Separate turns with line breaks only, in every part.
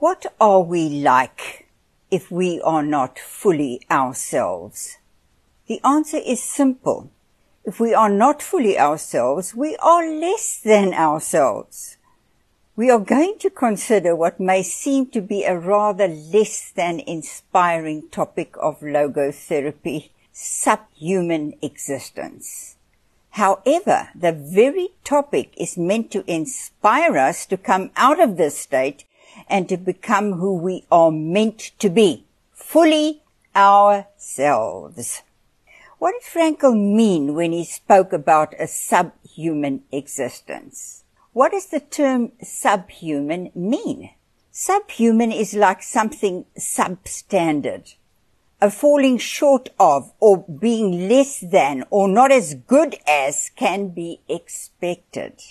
What are we like if we are not fully ourselves? The answer is simple. If we are not fully ourselves, we are less than ourselves. We are going to consider what may seem to be a rather less than inspiring topic of logotherapy, subhuman existence. However, the very topic is meant to inspire us to come out of this state and to become who we are meant to be, fully ourselves. What did Frankl mean when he spoke about a subhuman existence? What does the term subhuman mean? Subhuman is like something substandard, a falling short of or being less than or not as good as can be expected.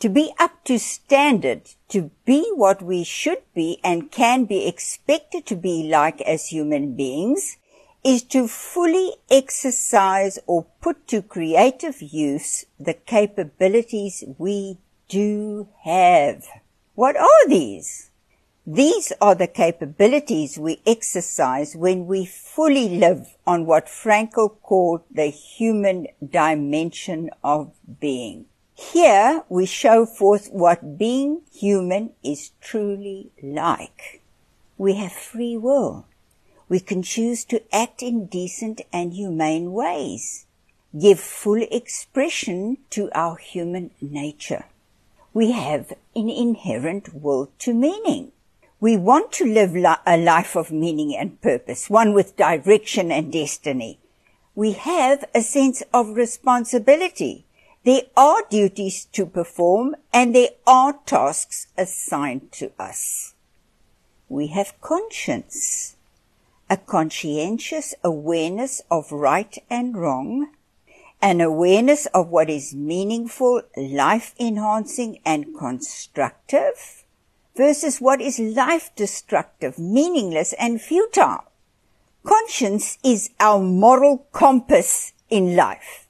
To be up to standard, to be what we should be and can be expected to be like as human beings, is to fully exercise or put to creative use the capabilities we do have. What are these? These are the capabilities we exercise when we fully live on what Frankl called the human dimension of being. Here we show forth what being human is truly like. We have free will. We can choose to act in decent and humane ways, give full expression to our human nature we have an inherent will to meaning. We want to live a life of meaning and purpose, one with direction and destiny. We have a sense of responsibility. There are duties to perform and there are tasks assigned to us. We have conscience, a conscientious awareness of right and wrong, an awareness of what is meaningful, life enhancing and constructive versus what is life destructive, meaningless and futile. Conscience is our moral compass in life.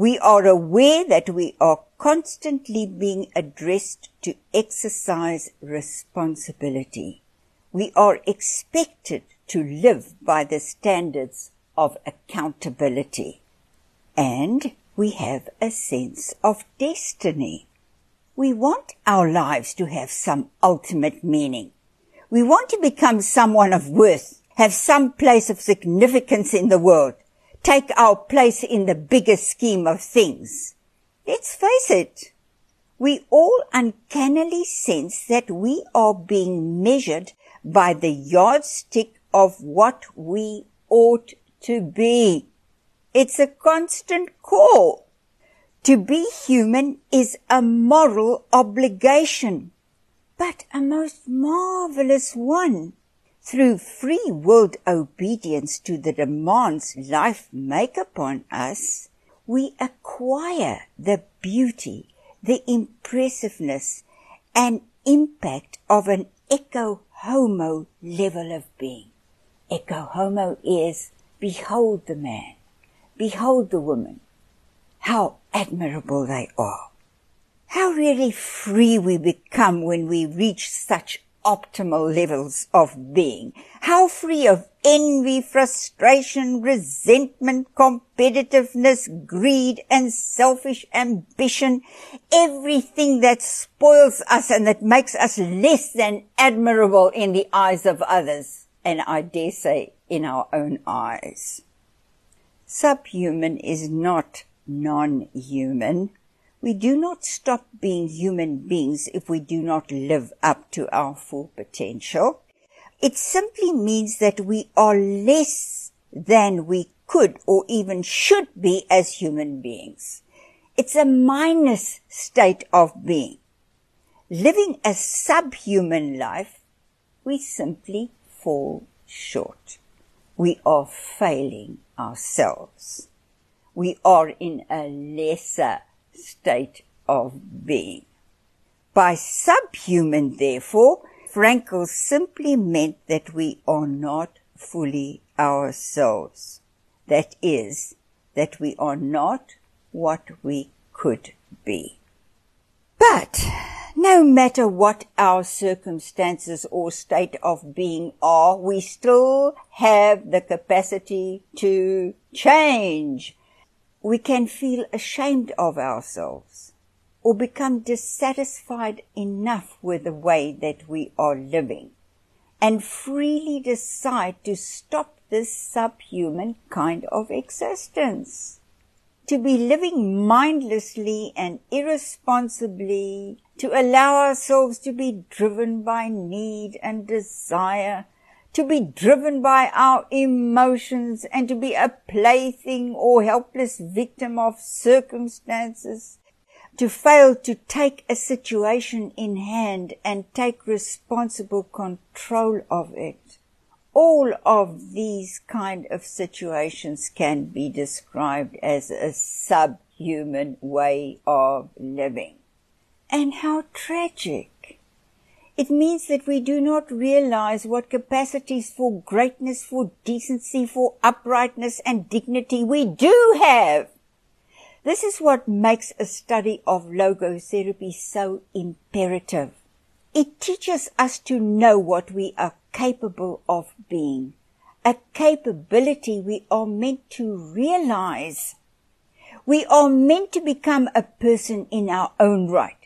We are aware that we are constantly being addressed to exercise responsibility. We are expected to live by the standards of accountability. And we have a sense of destiny. We want our lives to have some ultimate meaning. We want to become someone of worth, have some place of significance in the world, take our place in the bigger scheme of things. Let's face it. We all uncannily sense that we are being measured by the yardstick of what we ought to be. It's a constant call. To be human is a moral obligation, but a most marvelous one. Through free willed obedience to the demands life make upon us, we acquire the beauty, the impressiveness, and impact of an ecce homo level of being. Ecce homo is behold the man. Behold the woman. How admirable they are. How really free we become when we reach such optimal levels of being. How free of envy, frustration, resentment, competitiveness, greed, and selfish ambition. Everything that spoils us and that makes us less than admirable in the eyes of others. And I dare say in our own eyes. Subhuman is not non-human. We do not stop being human beings if we do not live up to our full potential. It simply means that we are less than we could or even should be as human beings. It's a minus state of being. Living a subhuman life, we simply fall short. We are failing ourselves. We are in a lesser state of being. By subhuman, therefore, Frankl simply meant that we are not fully ourselves. That is, that we are not what we could be. But No matter what our circumstances or state of being are, we still have the capacity to change. We can feel ashamed of ourselves or become dissatisfied enough with the way that we are living and freely decide to stop this subhuman kind of existence. To be living mindlessly and irresponsibly, to allow ourselves to be driven by need and desire, to be driven by our emotions and to be a plaything or helpless victim of circumstances, to fail to take a situation in hand and take responsible control of it. All of these kind of situations can be described as a subhuman way of living. And how tragic. It means that we do not realize what capacities for greatness, for decency, for uprightness and dignity we do have. This is what makes a study of logotherapy so imperative. It teaches us to know what we are capable of being, a capability we are meant to realize. We are meant to become a person in our own right,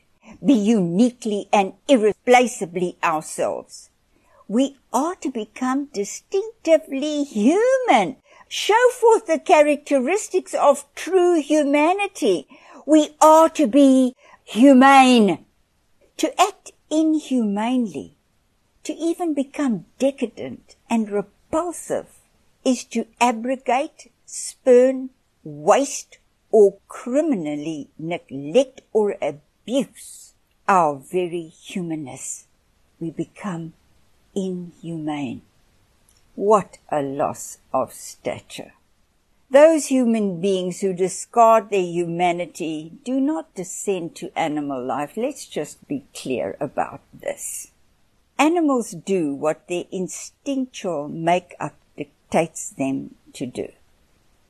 be uniquely and irreplaceably ourselves. We are to become distinctively human, show forth the characteristics of true humanity. We are to be humane. To act inhumanely, to even become decadent and repulsive is to abrogate, spurn, waste, or criminally neglect or abuse our very humanness. We become inhumane. What a loss of stature. Those human beings who discard their humanity do not descend to animal life. Let's just be clear about this. Animals do what their instinctual make-up dictates them to do.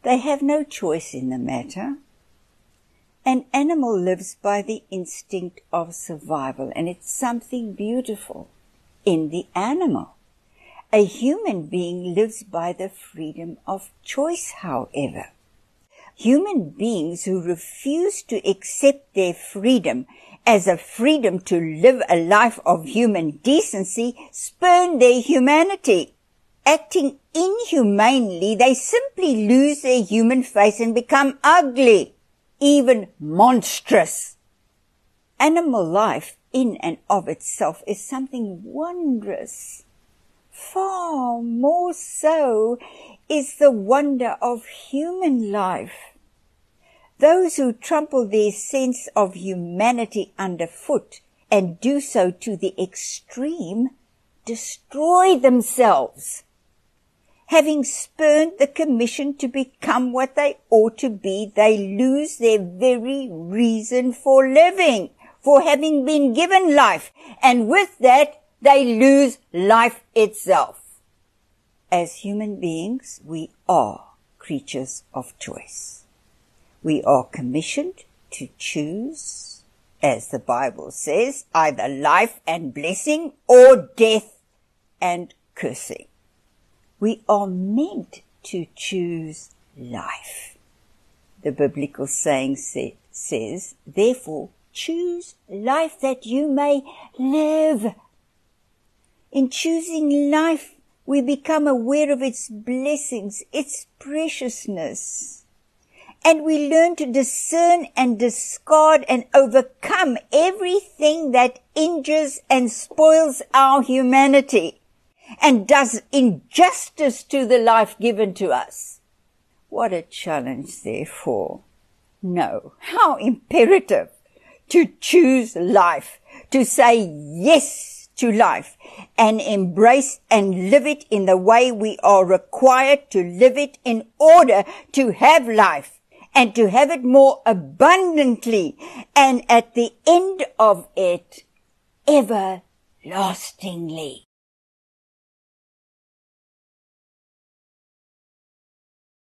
They have no choice in the matter. An animal lives by the instinct of survival, and it's something beautiful in the animal. A human being lives by the freedom of choice, however. Human beings who refuse to accept their freedom as a freedom to live a life of human decency spurn their humanity. Acting inhumanely, they simply lose their human face and become ugly, even monstrous. Animal life in and of itself is something wondrous far more so is the wonder of human life. Those who trample their sense of humanity underfoot and do so to the extreme destroy themselves. Having spurned the commission to become what they ought to be, they lose their very reason for living, for having been given life, and with that they lose life itself. As human beings, we are creatures of choice. We are commissioned to choose, as the Bible says, either life and blessing or death and cursing. We are meant to choose life. The biblical saying say, says, therefore, choose life that you may live in choosing life, we become aware of its blessings, its preciousness. And we learn to discern and discard and overcome everything that injures and spoils our humanity and does injustice to the life given to us. What a challenge, therefore. No, how imperative to choose life, to say yes to life and embrace and live it in the way we are required to live it in order to have life and to have it more abundantly and at the end of it everlastingly.